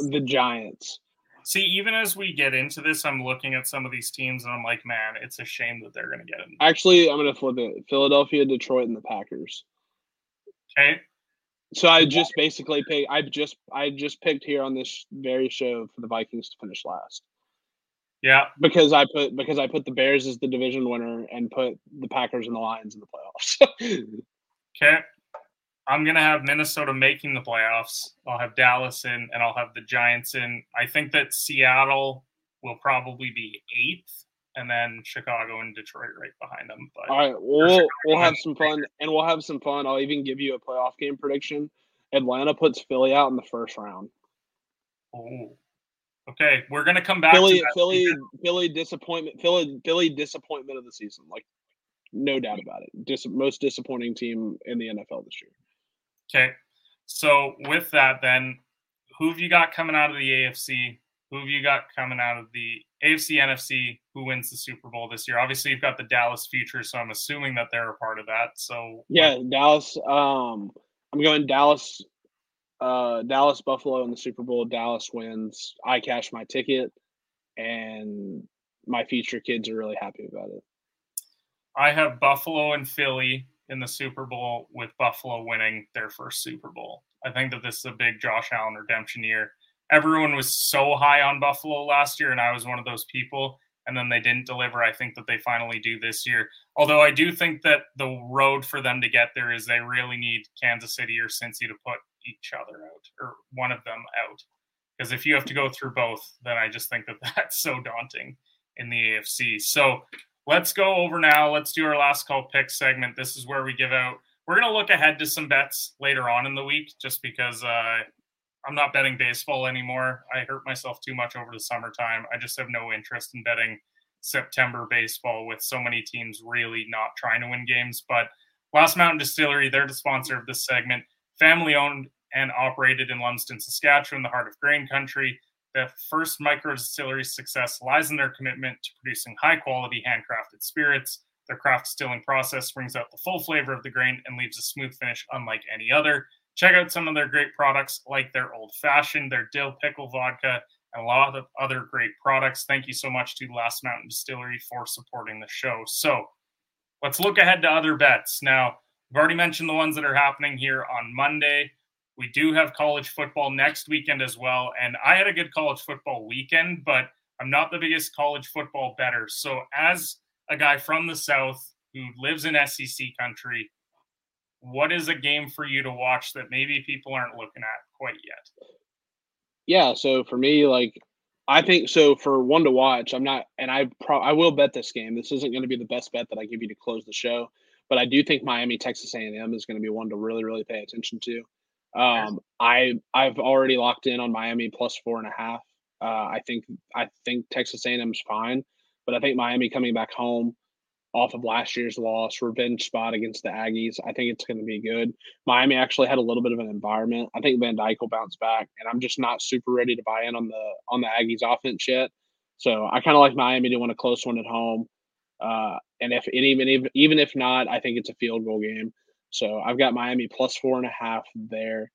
the Giants. See, even as we get into this, I'm looking at some of these teams and I'm like, man, it's a shame that they're going to get in. Actually, I'm going to flip it Philadelphia, Detroit, and the Packers. Okay. So I just basically picked. I just I just picked here on this very show for the Vikings to finish last. Yeah, because I put because I put the Bears as the division winner and put the Packers and the Lions in the playoffs. [LAUGHS] okay, I'm gonna have Minnesota making the playoffs. I'll have Dallas in, and I'll have the Giants in. I think that Seattle will probably be eighth and then Chicago and Detroit right behind them. But all right, we'll we'll have some fun, and we'll have some fun. I'll even give you a playoff game prediction. Atlanta puts Philly out in the first round. Oh, okay. We're gonna come back. Philly, Philly, Philly disappointment. Philly, Philly disappointment of the season. Like, no doubt about it. Dis- most disappointing team in the NFL this year. Okay, so with that, then who have you got coming out of the AFC? Who have you got coming out of the AFC, NFC? Who wins the Super Bowl this year? Obviously, you've got the Dallas Future, so I'm assuming that they're a part of that. So yeah, Dallas. Um, I'm going Dallas. Uh, Dallas Buffalo in the Super Bowl. Dallas wins. I cash my ticket, and my future kids are really happy about it. I have Buffalo and Philly in the Super Bowl with Buffalo winning their first Super Bowl. I think that this is a big Josh Allen redemption year everyone was so high on Buffalo last year, and I was one of those people. And then they didn't deliver. I think that they finally do this year. Although I do think that the road for them to get there is they really need Kansas City or Cincy to put each other out or one of them out. Because if you have to go through both, then I just think that [LAUGHS] that's so daunting in the AFC. So let's go over now. Let's do our last call pick segment. This is where we give out. We're going to look ahead to some bets later on in the week, just because uh, I'm not betting baseball anymore. I hurt myself too much over the summertime. I just have no interest in betting September baseball with so many teams really not trying to win games. But Last Mountain Distillery, they're the sponsor of this segment. Family owned and operated in Lumsden, Saskatchewan, the heart of grain country. The first micro distillery success lies in their commitment to producing high quality handcrafted spirits. Their craft distilling process brings out the full flavor of the grain and leaves a smooth finish unlike any other. Check out some of their great products like their old fashioned, their dill pickle vodka, and a lot of other great products. Thank you so much to Last Mountain Distillery for supporting the show. So let's look ahead to other bets. Now, I've already mentioned the ones that are happening here on Monday. We do have college football next weekend as well. And I had a good college football weekend, but I'm not the biggest college football better. So, as a guy from the South who lives in SEC country, what is a game for you to watch that maybe people aren't looking at quite yet? Yeah, so for me, like I think so for one to watch, I'm not, and I pro- I will bet this game. This isn't going to be the best bet that I give you to close the show, but I do think Miami Texas A&M is going to be one to really really pay attention to. Um, I I've already locked in on Miami plus four and a half. Uh, I think I think Texas A&M is fine, but I think Miami coming back home off of last year's loss, revenge spot against the Aggies. I think it's going to be good. Miami actually had a little bit of an environment. I think Van Dyke will bounce back, and I'm just not super ready to buy in on the on the Aggies offense yet. So I kind of like Miami to win a close one at home. Uh, and if and even even even if not, I think it's a field goal game. So I've got Miami plus four and a half there.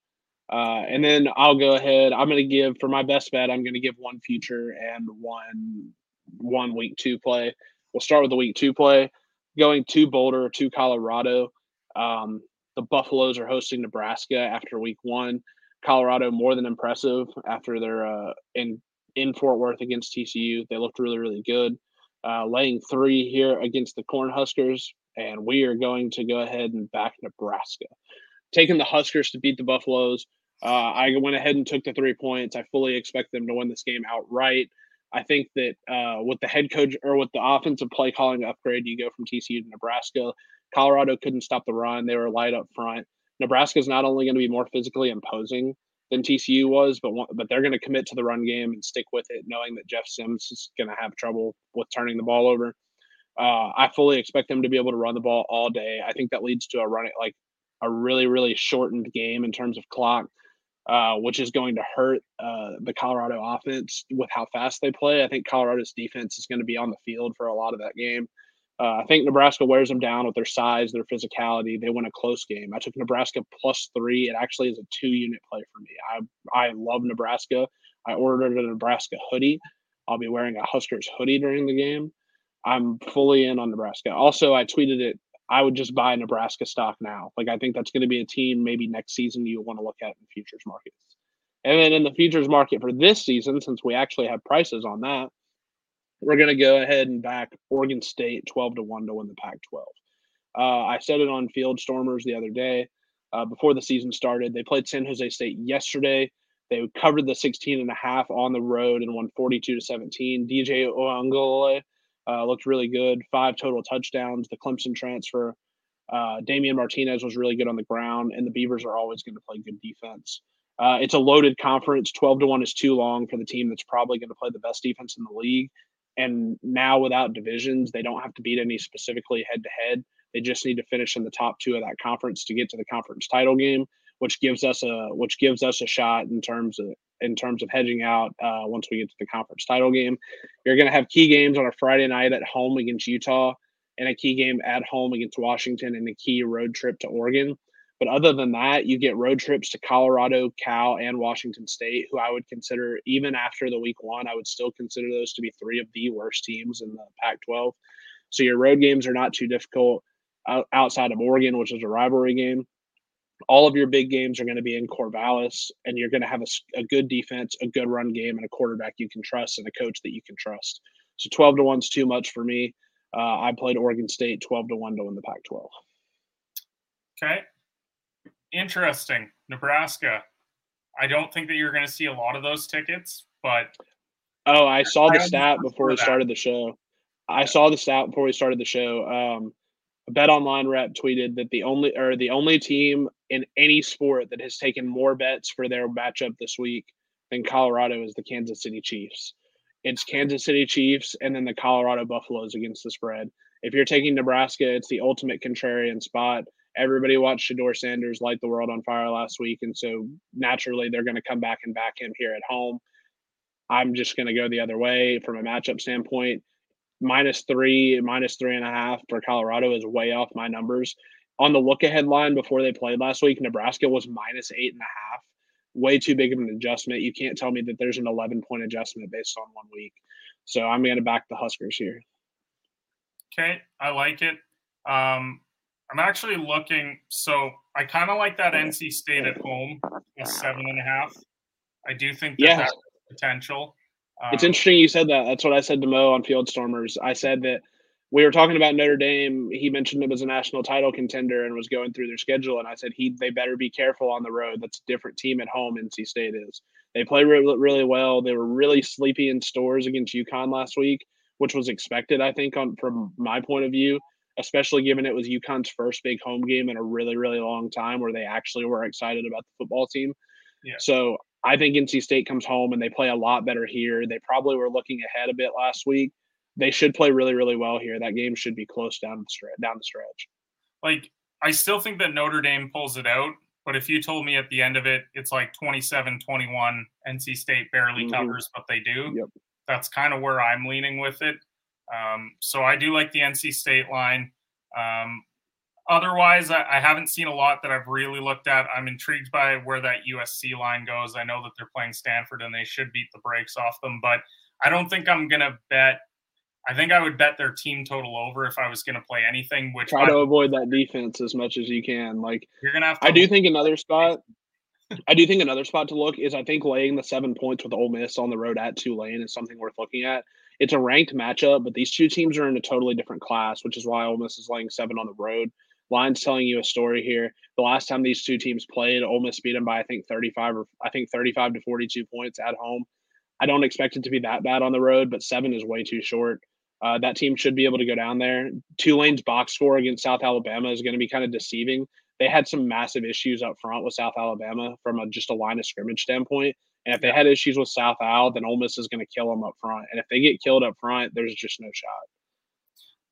Uh, and then I'll go ahead. I'm going to give for my best bet. I'm going to give one future and one one week two play. We'll start with the week two play. Going to Boulder to Colorado. Um, the Buffaloes are hosting Nebraska after week one. Colorado more than impressive after their uh, in in Fort Worth against TCU. They looked really really good. Uh, laying three here against the Cornhuskers, and we are going to go ahead and back Nebraska. Taking the Huskers to beat the Buffaloes. Uh, I went ahead and took the three points. I fully expect them to win this game outright. I think that uh, with the head coach or with the offensive play calling upgrade, you go from TCU to Nebraska. Colorado couldn't stop the run; they were light up front. Nebraska is not only going to be more physically imposing than TCU was, but but they're going to commit to the run game and stick with it, knowing that Jeff Sims is going to have trouble with turning the ball over. Uh, I fully expect them to be able to run the ball all day. I think that leads to a run like a really really shortened game in terms of clock uh, which is going to hurt uh, the Colorado offense with how fast they play. I think Colorado's defense is going to be on the field for a lot of that game. Uh, I think Nebraska wears them down with their size, their physicality. They win a close game. I took Nebraska plus three. It actually is a two unit play for me. I I love Nebraska. I ordered a Nebraska hoodie. I'll be wearing a Huskers hoodie during the game. I'm fully in on Nebraska. Also, I tweeted it I would just buy Nebraska stock now. Like I think that's going to be a team maybe next season you want to look at in futures markets. And then in the futures market for this season, since we actually have prices on that, we're going to go ahead and back Oregon State 12 to 1 to win the Pac 12. Uh, I said it on Field Stormers the other day uh, before the season started. They played San Jose State yesterday. They covered the 16 and a half on the road and won 42 to 17. DJ Uiagalelei uh, looked really good. Five total touchdowns. The Clemson transfer. Uh, Damien Martinez was really good on the ground, and the Beavers are always going to play good defense. Uh, it's a loaded conference. 12 to 1 is too long for the team that's probably going to play the best defense in the league. And now, without divisions, they don't have to beat any specifically head to head. They just need to finish in the top two of that conference to get to the conference title game, which gives us a which gives us a shot in terms of in terms of hedging out uh, once we get to the conference title game. You're going to have key games on a Friday night at home against Utah, and a key game at home against Washington, and a key road trip to Oregon. But other than that, you get road trips to Colorado, Cal, and Washington State, who I would consider, even after the week one, I would still consider those to be three of the worst teams in the Pac 12. So your road games are not too difficult outside of Oregon, which is a rivalry game all of your big games are going to be in Corvallis, and you're going to have a, a, good defense, a good run game, and a quarterback you can trust, and a coach that you can trust. So 12 to 1 is too much for me. Uh, I played Oregon State 12 to 1 to win the Pac 12. Okay. Interesting. Nebraska. I don't think that you're going to see a lot of those tickets, but. Oh, I saw the stat before we started the show. I saw the stat before we started the show. Um, a bet online rep tweeted that the only or the only team in any sport that has taken more bets for their matchup this week than Colorado is the Kansas City Chiefs. It's Kansas City Chiefs and then the Colorado Buffaloes against the spread. If you're taking Nebraska, it's the ultimate contrarian spot. Everybody watched Shedeur Sanders light the world on fire last week, and so naturally they're going to come back and back him here at home. I'm just going to go the other way from a matchup standpoint minus three, minus three and a half for Colorado is way off my numbers. On the look ahead line before they played last week, Nebraska was minus eight and a half. Way too big of an adjustment. You can't tell me that there's an 11 point adjustment based on one week. So I'm going to back the Huskers here. Okay. I like it. Um, I'm actually looking. So I kind of like that NC State at home, a seven and a half. I do think that yeah. potential. It's um, interesting you said that. That's what I said to Mo on Field Stormers. I said that we were talking about Notre Dame. He mentioned them as a national title contender and was going through their schedule. And I said he they better be careful on the road. That's a different team at home. NC State is. They play really, really well. They were really sleepy in Storrs against UConn last week, which was expected, I think, on from my point of view. especially given it was UConn's first big home game in a really, really long time where they actually were excited about the football team. Yeah. So I think NC State comes home and they play a lot better here. They probably were looking ahead a bit last week. They should play really, really well here. That game should be close down the stretch. Down the stretch. Like I still think that Notre Dame pulls it out, but if you told me at the end of it, it's like 27-21, NC State barely Mhm. covers, but they do. Yep. That's kind of where I'm leaning with it. Um, so I do like the NC State line. Um, otherwise, I, I haven't seen a lot that I've really looked at. I'm intrigued by where that USC line goes. I know that they're playing Stanford and they should beat the brakes off them, but I don't think I'm gonna bet. I think I would bet their team total over if I was going to play anything. Which Try I- to avoid that defense as much as you can. Like you're to have to. I do think another spot. I do think another spot to look is I think laying the seven points with Ole Miss on the road at Tulane is something worth looking at. It's a ranked matchup, but these two teams are in a totally different class, which is why Ole Miss is laying seven on the road. Line's telling you a story here. The last time these two teams played, Ole Miss beat them by I think 35 or I think 35 to 42 points at home. I don't expect it to be that bad on the road, but seven is way too short. Uh, that team should be able to go down there. Tulane's box score against South Alabama is going to be kind of deceiving. They had some massive issues up front with South Alabama from a, just a line of scrimmage standpoint. And if they had issues with South Al, then Ole Miss is going to kill them up front. And if they get killed up front, there's just no shot.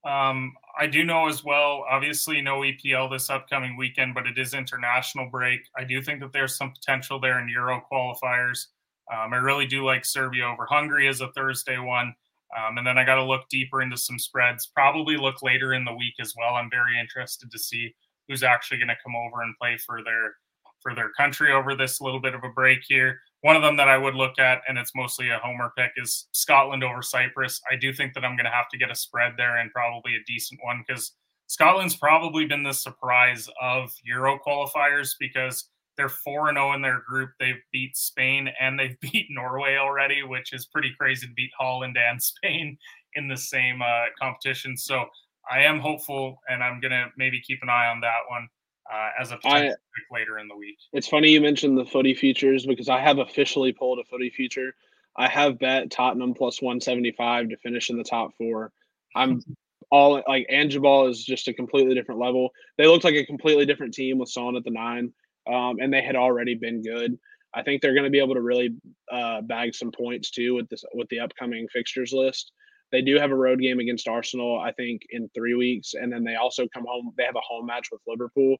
Um, I do know as well, obviously, no EPL this upcoming weekend, but it is international break. I do think that there's some potential there in Euro qualifiers. Um, I really do like Serbia over Hungary as a Thursday one. Um, and then I got to look deeper into some spreads, probably look later in the week as well. I'm very interested to see who's actually going to come over and play for their for their country over this little bit of a break here. One of them that I would look at, and it's mostly a homer pick, is Scotland over Cyprus. I do think that I'm going to have to get a spread there and probably a decent one because Scotland's probably been the surprise of Euro qualifiers because they're 4 0 in their group. They've beat Spain and they've [LAUGHS] beat Norway already, which is pretty crazy to beat Holland and [LAUGHS] Spain in the same uh, competition. So I am hopeful, and I'm going to maybe keep an eye on that one uh, as a potential later in the week. It's funny you mentioned the footy futures because I have officially pulled a footy future. I have bet Tottenham plus 175 to finish in the top four. I'm [LAUGHS] all like Angeball is just a completely different level. They looked like a completely different team with Son at the nine, um, and they had already been good. I think they're going to be able to really uh, bag some points too with this with the upcoming fixtures list. They do have a road game against Arsenal, I think, in three weeks, and then they also come home. They have a home match with Liverpool.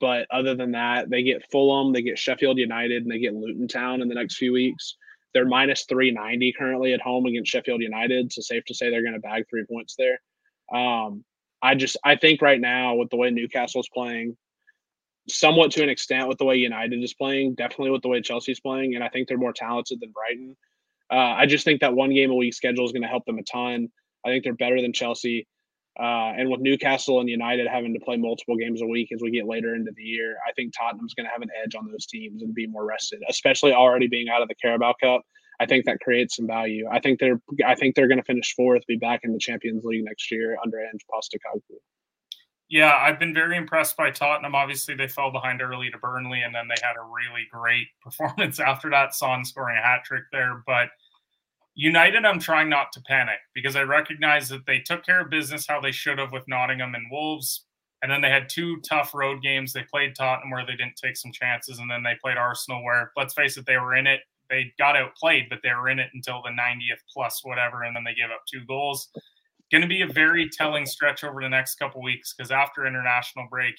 But other than that, they get Fulham, they get Sheffield United, and they get Luton Town in the next few weeks. They're minus 390 currently at home against Sheffield United. So safe to say they're going to bag three points there. Um, I just I think right now with the way Newcastle's playing, somewhat to an extent with the way United is playing, definitely with the way Chelsea's playing, and I think they're more talented than Brighton. Uh, I just think that one game a week schedule is going to help them a ton. I think they're better than Chelsea. Uh, and with Newcastle and United having to play multiple games a week as we get later into the year, I think Tottenham's going to have an edge on those teams and be more rested, especially already being out of the Carabao Cup. I think that creates some value. I think they're I think they're going to finish fourth, be back in the Champions League next year under Ange Postecoglou. Yeah, I've been very impressed by Tottenham. Obviously, they fell behind early to Burnley, and then they had a really great [LAUGHS] performance after that. Son scoring a hat trick there, but United, I'm trying not to panic because I recognize that they took care of business how they should have with Nottingham and Wolves. And then they had two tough road games. They played Tottenham where they didn't take some chances. And then they played Arsenal where, let's face it, they were in it. They got outplayed, but they were in it until the 90th plus whatever. And then they gave up two goals. Going to be a very telling stretch over the next couple weeks because after international break,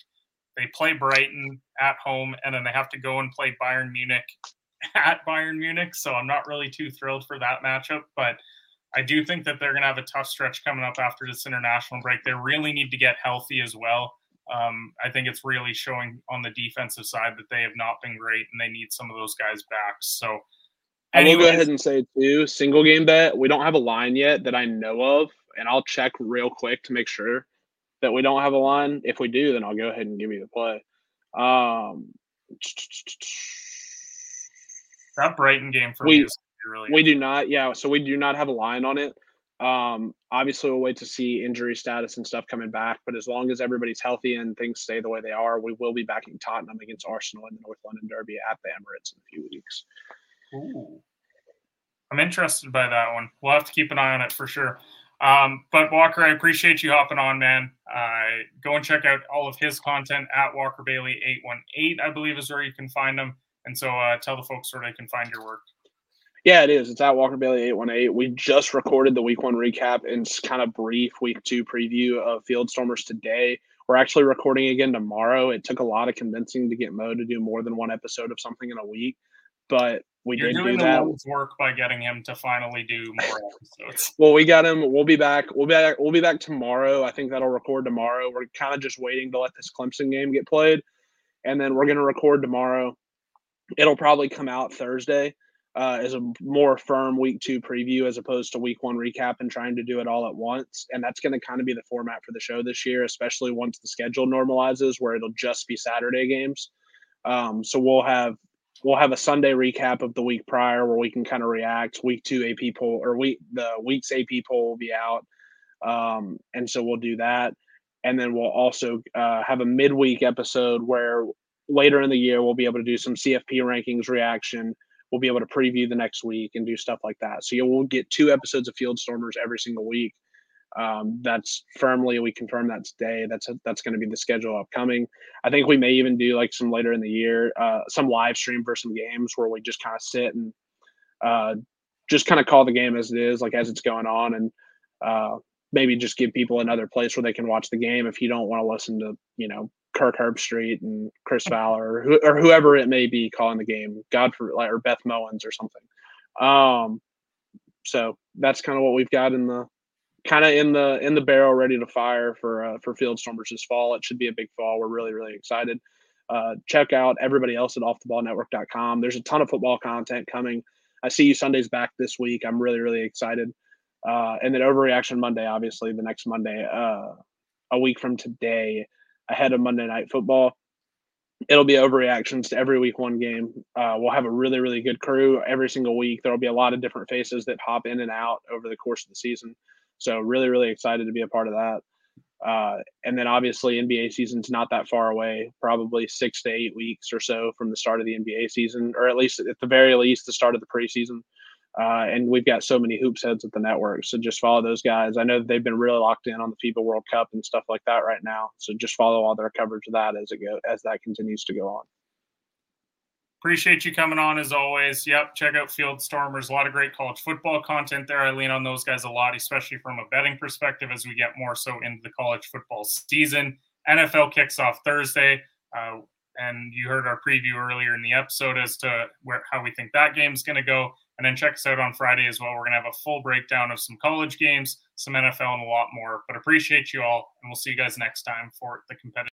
they play Brighton at home and then they have to go and play Bayern Munich [LAUGHS] at Bayern Munich. So I'm not really too thrilled for that matchup, but I do think that they're going to have a tough stretch coming up after this international break. They really need to get healthy as well. Um, I think it's really showing on the defensive side that they have not been great and they need some of those guys back. So, I will go ahead and say too, single game bet. We don't have a line yet that I know of, and I'll check real quick to make sure that we don't have a line. If we do, then I'll go ahead and give you the play. Um, that Brighton game for We- me is really we do not, yeah. So we do not have a line on it. Um, obviously, we'll wait to see injury status and stuff coming back. But as long as everybody's healthy and things stay the way they are, we will be backing Tottenham against Arsenal in the North London Derby at the Emirates in a few weeks. Ooh. I'm interested by that one. We'll have to keep an eye on it for sure. Um, but Walker, I appreciate you hopping on, man. Uh, go and check out all of his content at Walker Bailey eight one eight. I believe is where you can find him. And so uh, tell the folks where they can find your work. Yeah, it is. It's at Walker Bailey eight one eight. We just recorded the week one recap and kind of brief week two preview of Field Stormers today. We're actually recording again tomorrow. It took a lot of convincing to get Mo to do more than one episode of something in a week, but we You're did doing do the that. Lord's work by getting him to finally do more episodes. [LAUGHS] Well, we got him. We'll be back. We'll be back. We'll be back tomorrow. I think that'll record tomorrow. We're kind of just waiting to let this Clemson game get played, and then we're gonna record tomorrow. It'll probably come out Thursday uh, as a more firm week two preview as opposed to week one recap and trying to do it all at once. And that's going to kind of be the format for the show this year, especially once the schedule normalizes, where it'll just be Saturday games. Um, so we'll have we'll have a Sunday recap of the week prior where we can kind of react. Week two AP poll or week the week's AP poll will be out, um, and so we'll do that. And then we'll also uh, have a midweek episode where later in the year we'll be able to do some CFP rankings reaction. We'll be able to preview the next week and do stuff like that. So you will get two episodes of Field Stormers every single week. Um, that's firmly we confirm that today. That's a, that's going to be the schedule upcoming. I think we may even do like some later in the year, uh, some live stream for some games where we just kind of sit and uh, just kind of call the game as it is, like as it's going on, and uh, maybe just give people another place where they can watch the game if you don't want to listen to you know Kirk Herbstreit and Chris Fowler or, who, or whoever it may be calling the game, Godfrey or Beth Mowins or something. Um, so that's kind of what we've got in the kind of in the in the barrel, ready to fire for uh, for Field Stormers this fall. It should be a big fall. We're really really excited. Uh, check out everybody else at offtheballnetwork.com. There's a ton of football content coming. I see you Sundays back this week. I'm really really excited. Uh, and then Overreaction Monday, obviously the next Monday, uh, a week from today, ahead of Monday Night Football. It'll be overreactions to every week one game. Uh, we'll have a really, really good crew every single week. There'll be a lot of different faces that hop in and out over the course of the season. So really, really excited to be a part of that. Uh, and then obviously NBA season's not that far away, probably six to eight weeks or so from the start of the NBA season, or at least at the very least the start of the preseason. Uh, and we've got so many hoops heads at the network. So just follow those guys. I know they've been really locked in on the FIBA World Cup and stuff like that right now. So just follow all their coverage of that as it go as that continues to go on. Appreciate you coming on as always. Yep, check out Field Stormers. A lot of great college football content there. I lean on those guys a lot, especially from a betting perspective as we get more so into the college football season. NFL kicks off Thursday. Uh, and you heard our preview earlier in the episode as to where how we think that game's going to go. And then check us out on Friday as well. We're going to have a full breakdown of some college games, some NFL, and a lot more. But appreciate you all, and we'll see you guys next time for the competitive.